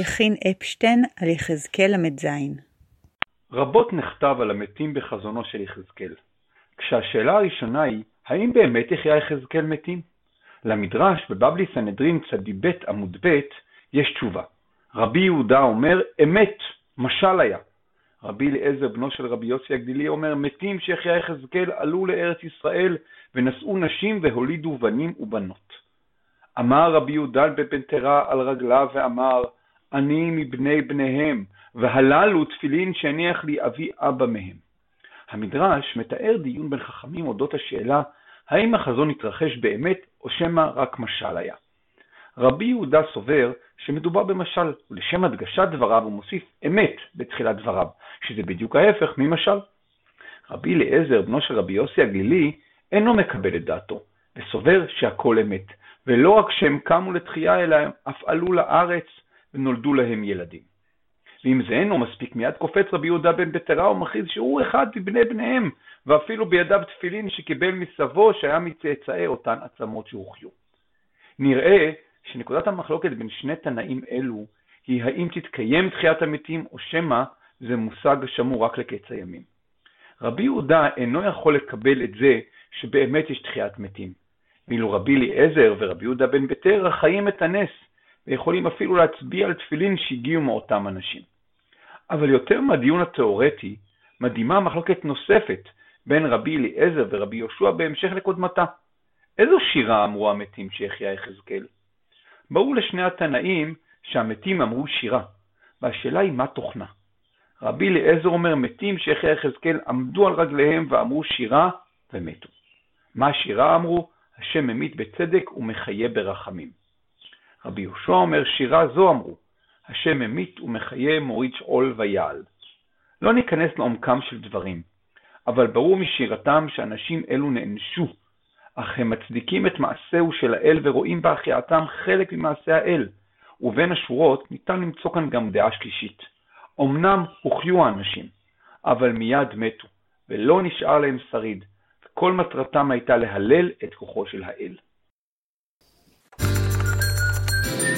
יכין אפשטיין על יחזקאל ל"ז רבות נכתב על המתים בחזונו של יחזקאל, כשהשאלה הראשונה היא, האם באמת יחיה יחזקאל מתים? למדרש בבבלי סנהדרין צ"ב עמוד ב' יש תשובה. רבי יהודה אומר, אמת, משל היה. רבי אליעזר בנו של רבי יוסי הגדילי אומר, מתים שיחיה יחזקאל עלו לארץ ישראל ונשאו נשים והולידו בנים ובנות. אמר רבי יהודה בבן תרה על רגליו ואמר, אני מבני בניהם, והללו תפילין שהניח לי אבי אבא מהם. המדרש מתאר דיון בין חכמים אודות השאלה האם החזון התרחש באמת או שמא רק משל היה. רבי יהודה סובר שמדובר במשל, ולשם הדגשת דבריו הוא מוסיף אמת בתחילת דבריו, שזה בדיוק ההפך ממשל. רבי אליעזר, בנו של רבי יוסי הגלילי, אינו מקבל את דעתו, וסובר שהכל אמת, ולא רק שהם קמו לתחייה, אלא הם אף עלו לארץ ונולדו להם ילדים. ואם זה אינו מספיק, מיד קופץ רבי יהודה בן בתרה ומכריז שהוא אחד מבני בניהם, ואפילו בידיו תפילין שקיבל מסבו שהיה מצאצאי אותן עצמות שהוחיו. נראה שנקודת המחלוקת בין שני תנאים אלו היא האם תתקיים תחיית המתים או שמא זה מושג שמור רק לקץ הימים. רבי יהודה אינו יכול לקבל את זה שבאמת יש תחיית מתים, ואילו רבי אליעזר ורבי יהודה בן בתרא חיים את הנס, ויכולים אפילו להצביע על תפילין שהגיעו מאותם אנשים. אבל יותר מהדיון התאורטי, מדהימה מחלוקת נוספת בין רבי אליעזר ורבי יהושע בהמשך לקודמתה. איזו שירה אמרו המתים שהחיה יחזקאל? ברור לשני התנאים שהמתים אמרו שירה, והשאלה היא מה תוכנה. רבי אליעזר אומר מתים שהחיה יחזקאל עמדו על רגליהם ואמרו שירה ומתו. מה השירה אמרו? השם ממית בצדק ומחיה ברחמים. רבי יהושע אומר שירה זו אמרו, השם ממית ומחיה מוריד שאול ויעל. לא ניכנס לעומקם של דברים, אבל ברור משירתם שאנשים אלו נענשו, אך הם מצדיקים את מעשהו של האל ורואים בהחייאתם חלק ממעשה האל, ובין השורות ניתן למצוא כאן גם דעה שלישית. אמנם הוחיו האנשים, אבל מיד מתו, ולא נשאר להם שריד, וכל מטרתם הייתה להלל את כוחו של האל. Thank you.